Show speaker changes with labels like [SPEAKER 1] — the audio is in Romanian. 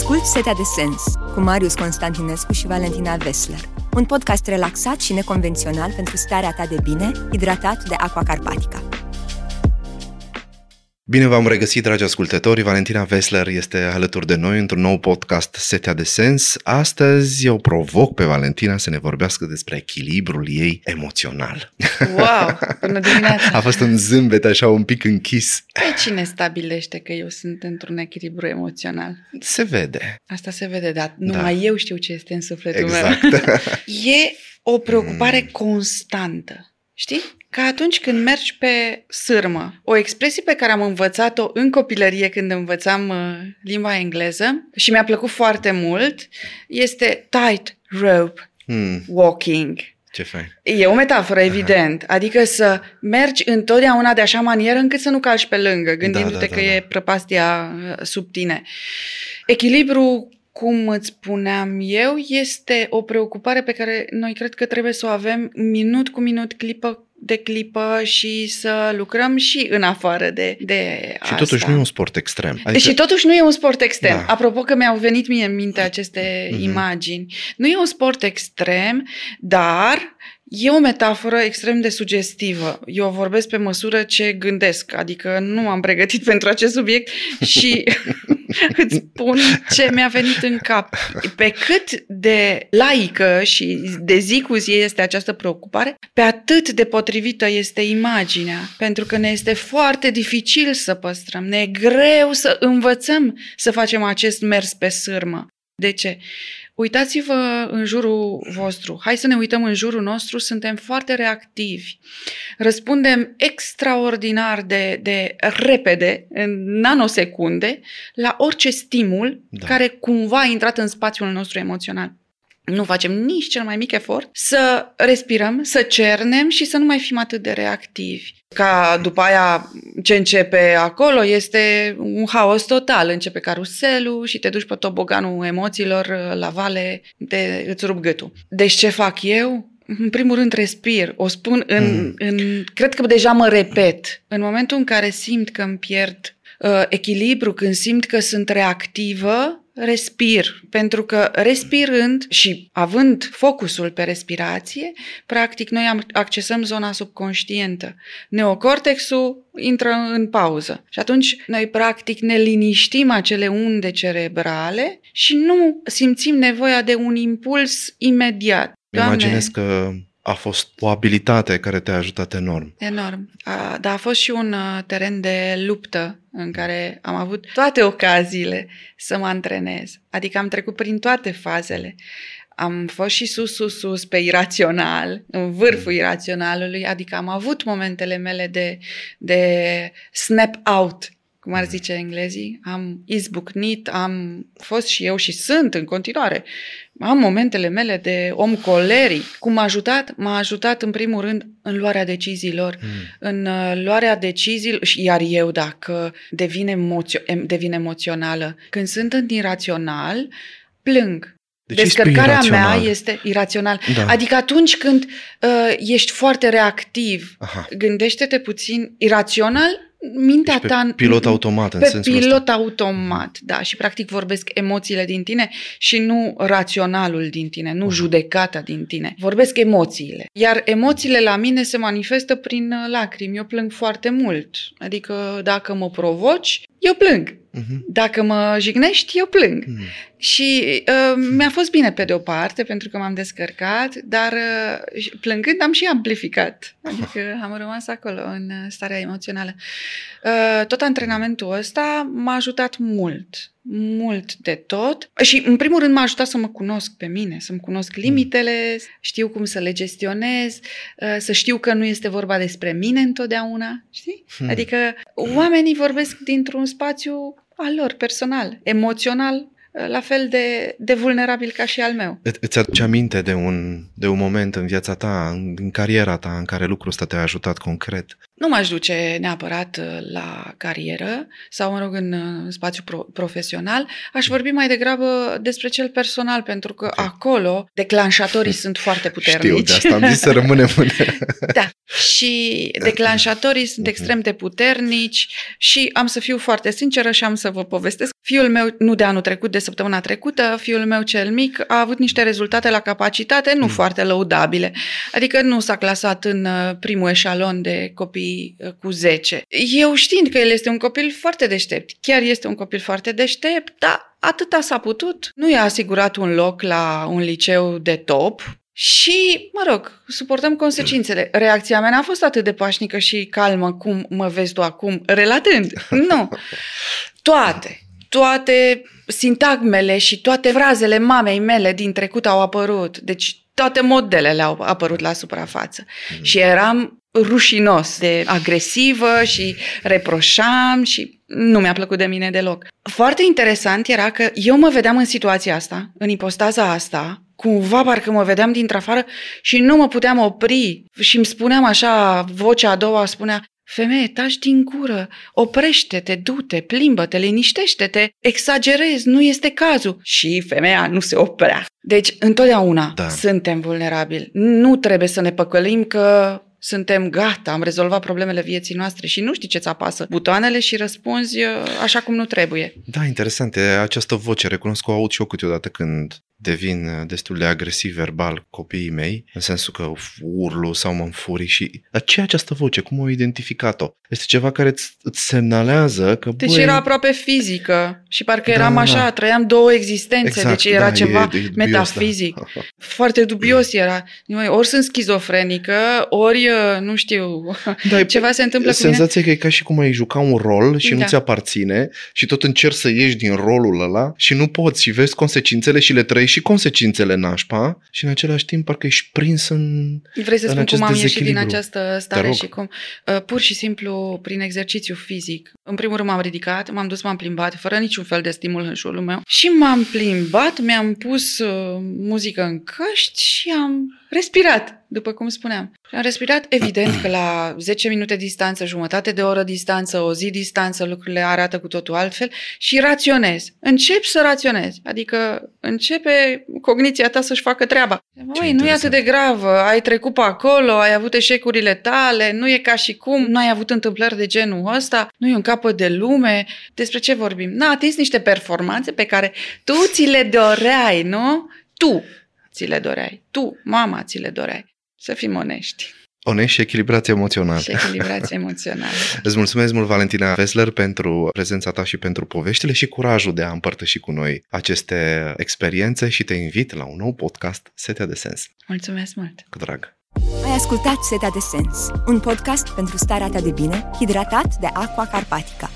[SPEAKER 1] Ascult Setea de Sens cu Marius Constantinescu și Valentina Vesler. Un podcast relaxat și neconvențional pentru starea ta de bine, hidratat de Aqua Carpatica.
[SPEAKER 2] Bine v-am regăsit, dragi ascultători. Valentina Vesler este alături de noi într-un nou podcast Setea de Sens. Astăzi eu provoc pe Valentina să ne vorbească despre echilibrul ei emoțional.
[SPEAKER 3] Wow! Bună dimineața!
[SPEAKER 2] A fost un zâmbet așa un pic închis.
[SPEAKER 3] Pe cine stabilește că eu sunt într-un echilibru emoțional?
[SPEAKER 2] Se vede.
[SPEAKER 3] Asta se vede, dar numai
[SPEAKER 2] Da.
[SPEAKER 3] eu știu ce este în sufletul
[SPEAKER 2] Exact.
[SPEAKER 3] meu. E o preocupare constantă. Știi? Ca atunci când mergi pe sârmă. O expresie pe care am învățat-o în copilărie când învățam uh, limba engleză și mi-a plăcut foarte mult este tight rope
[SPEAKER 2] Hmm,
[SPEAKER 3] walking.
[SPEAKER 2] ce fain.
[SPEAKER 3] E o metaforă, evident. Adică să mergi întotdeauna de așa manieră încât să nu calci pe lângă, gândindu-te
[SPEAKER 2] da, da,
[SPEAKER 3] că
[SPEAKER 2] da.
[SPEAKER 3] e prăpastia uh, sub tine. Echilibru, cum îți spuneam eu, este o preocupare pe care noi cred că trebuie să o avem minut cu minut, clipă de clipă și să lucrăm și în afară de, de
[SPEAKER 2] Și
[SPEAKER 3] asta.
[SPEAKER 2] totuși nu e un sport extrem.
[SPEAKER 3] Adică... Și totuși nu e un sport extrem.
[SPEAKER 2] Da.
[SPEAKER 3] Da. Apropo că mi-au venit mie în minte aceste
[SPEAKER 2] Mhm.
[SPEAKER 3] mm-hmm. imagini. Nu e un sport extrem, dar e o metaforă extrem de sugestivă. Eu vorbesc pe măsură ce gândesc, adică nu am pregătit pentru acest subiect și îți spun ce mi-a venit în cap. Pe cât de laică și de zi cu zi este această preocupare, pe atât de potrivită este imaginea, pentru că ne este foarte dificil să păstrăm, ne e greu să învățăm să facem acest mers pe sârmă. De ce? Uitați-vă în jurul vostru. Hai să ne uităm în jurul nostru. Suntem foarte reactivi. Răspundem extraordinar de, de repede, în nanosecunde, la orice stimul
[SPEAKER 2] Da.
[SPEAKER 3] da. care cumva a intrat în spațiul nostru emoțional. Nu facem nici cel mai mic efort să respirăm, să cernem și să nu mai fim atât de reactivi. Ca după aia ce începe acolo este un haos total. Începe caruselul și te duci pe toboganul emoțiilor la vale, te, îți rup gâtul. Deci ce fac eu? În primul rând respir. O spun în,
[SPEAKER 2] Mm.
[SPEAKER 3] mm. în... Cred că deja mă repet. În momentul în care simt că îmi pierd uh, echilibru, când simt că sunt reactivă, respir. Pentru că respirând și având focusul pe respirație, practic noi am- accesăm zona subconștientă. Neocortexul intră în pauză. Și atunci noi practic ne liniștim acele unde cerebrale și nu simțim nevoia de un impuls imediat.
[SPEAKER 2] Îmi Imaginez că a fost o abilitate care te-a ajutat enorm.
[SPEAKER 3] Enorm. A, dar a fost și un uh, teren de luptă în care am avut toate ocaziile să mă antrenez. Adică am trecut prin toate fazele. Am fost și sus, sus, sus pe irațional, în vârful iraționalului, adică am avut momentele mele de, de snap out, cum ar zice englezii. Am izbucnit, am fost și eu și sunt în continuare. Am momentele mele de om coleric. Cum m-a ajutat? M-a ajutat în primul rând în luarea deciziilor,
[SPEAKER 2] Hmm.
[SPEAKER 3] în uh, luarea deciziilor, și iar eu dacă devin, emoțio- em- devin emoțională, când sunt în irațional, plâng.
[SPEAKER 2] De ce spui
[SPEAKER 3] Descărcarea
[SPEAKER 2] irațional?
[SPEAKER 3] mea este irațional.
[SPEAKER 2] Da.
[SPEAKER 3] Adică atunci când uh, ești foarte reactiv,
[SPEAKER 2] Aha.
[SPEAKER 3] gândește-te puțin irațional, mintea
[SPEAKER 2] Deci pe
[SPEAKER 3] ta...
[SPEAKER 2] pilot automat, în
[SPEAKER 3] pe
[SPEAKER 2] sensul
[SPEAKER 3] pilot
[SPEAKER 2] ăsta.
[SPEAKER 3] automat, da, și practic vorbesc emoțiile din tine și nu raționalul din tine, nu judecata din tine. Vorbesc emoțiile. Iar emoțiile la mine se manifestă prin uh, lacrimi. Eu plâng foarte mult. Adică dacă mă provoci, eu plâng.
[SPEAKER 2] Mhm.
[SPEAKER 3] Dacă mă jignești, eu plâng.
[SPEAKER 2] Hmm.
[SPEAKER 3] Și uh, mi-a fost bine pe de o parte, pentru că m-am descărcat, dar uh, și- plângând am și amplificat. Adică am rămas acolo, în uh, starea emoțională. Uh, tot antrenamentul ăsta m-a ajutat mult, mult de tot. Și, în primul rând, m-a ajutat să mă cunosc pe mine, să-mi cunosc limitele, știu cum să le gestionez, uh, să știu că nu este vorba despre mine întotdeauna, știi?
[SPEAKER 2] Hmm.
[SPEAKER 3] Adică oamenii vorbesc dintr-un spațiu al lor, personal, emoțional, la fel de, de vulnerabil ca și al meu.
[SPEAKER 2] Î- Îți aduce aminte de un, de un moment în viața ta, în, în cariera ta, în care lucrul ăsta te-a ajutat concret?
[SPEAKER 3] Nu m-aș duce neapărat uh, la carieră sau, mă rog, în uh, spațiu pro- profesional. Aș vorbi mai degrabă despre cel personal, pentru că okay. acolo declanșatorii sunt foarte puternici.
[SPEAKER 2] Știu, de asta am zis să rămânem în...
[SPEAKER 3] da, și declanșatorii sunt mhm. extrem de puternici și am să fiu foarte sinceră și am să vă povestesc. Fiul meu, nu de anul trecut, de săptămâna trecută, fiul meu cel mic a avut niște rezultate la capacitate nu mm. foarte lăudabile. Adică nu s-a clasat în uh, primul eșalon de copii uh, cu 10. Eu știind că el este un copil foarte deștept, chiar este un copil foarte deștept, dar atâta s-a putut. Nu i-a asigurat un loc la un liceu de top, și, mă rog, suportăm consecințele. Reacția mea n-a fost atât de pașnică și calmă cum mă vezi tu acum, relatând. Nu. Toate, toate sintagmele și toate frazele mamei mele din trecut au apărut. Deci toate modelele au apărut la suprafață. Mm. Și eram rușinos de agresivă și reproșam și nu mi-a plăcut de mine deloc. Foarte interesant era că eu mă vedeam în situația asta, în ipostaza asta, cumva parcă mă vedeam dintr-afară și nu mă puteam opri și îmi spuneam așa, vocea a doua spunea, Femeie, taci din gură, oprește-te, du-te, plimbă-te, liniștește-te, exagerezi, nu este cazul. Și femeia nu se oprea. Deci, întotdeauna da. suntem vulnerabili. Nu trebuie să ne păcălim că suntem gata, am rezolvat problemele vieții noastre și nu știi ce-ți apasă butoanele și răspunzi uh, așa cum nu trebuie.
[SPEAKER 2] Da, interesant. E această voce, recunosc că o aud și eu câteodată când devin uh, destul de agresiv verbal copiii mei, în sensul că urlu sau mă înfuri și... Dar ce această voce? Cum au identificat-o? Este ceva care îți, îți semnalează că...
[SPEAKER 3] Deci băi, era aproape fizică și parcă da, eram da, așa, da. trăiam două existențe, exact, deci era da, ceva e, e dubios, metafizic. Da. Foarte dubios era. Ori sunt schizofrenică, ori, uh, nu știu, da, ceva se întâmplă cu
[SPEAKER 2] mine. că e ca și cum ai juca un rol și da. nu ți aparține și tot încerci să ieși din rolul ăla și nu poți și vezi consecințele și le trăiești și consecințele nașpa și în același timp parcă ești prins în
[SPEAKER 3] Vrei să
[SPEAKER 2] în
[SPEAKER 3] spun cum am ieșit din această stare și cum? Uh, pur și simplu prin exercițiu fizic. În primul rând m-am ridicat, m-am dus, m-am plimbat, fără niciun fel de stimul în jurul meu și m-am plimbat, mi-am pus uh, muzică în căști și am respirat după cum spuneam. Și am respirat, evident că la 10 minute distanță, jumătate de oră distanță, o zi distanță, lucrurile arată cu totul altfel și raționez. Încep să raționezi, adică începe cogniția ta să-și facă treaba. Băi, nu e atât de gravă, ai trecut pe acolo, ai avut eșecurile tale, nu e ca și cum, nu ai avut întâmplări de genul ăsta, nu e un capăt de lume, despre ce vorbim? N-a atins niște performanțe pe care tu ți le doreai, nu? Tu ți le doreai, tu, mama, ți le doreai. Să fim onești.
[SPEAKER 2] Onești și echilibrați emoțional.
[SPEAKER 3] Și echilibrați emoțional.
[SPEAKER 2] Îți mulțumesc mult, Valentina Vesler, pentru prezența ta și pentru poveștile și curajul de a împărtăși cu noi aceste experiențe și te invit la un nou podcast, Setea de Sens.
[SPEAKER 3] Mulțumesc mult!
[SPEAKER 2] Cu drag!
[SPEAKER 1] Ai ascultat Setea de Sens, un podcast pentru starea ta de bine, hidratat de Aqua Carpatica.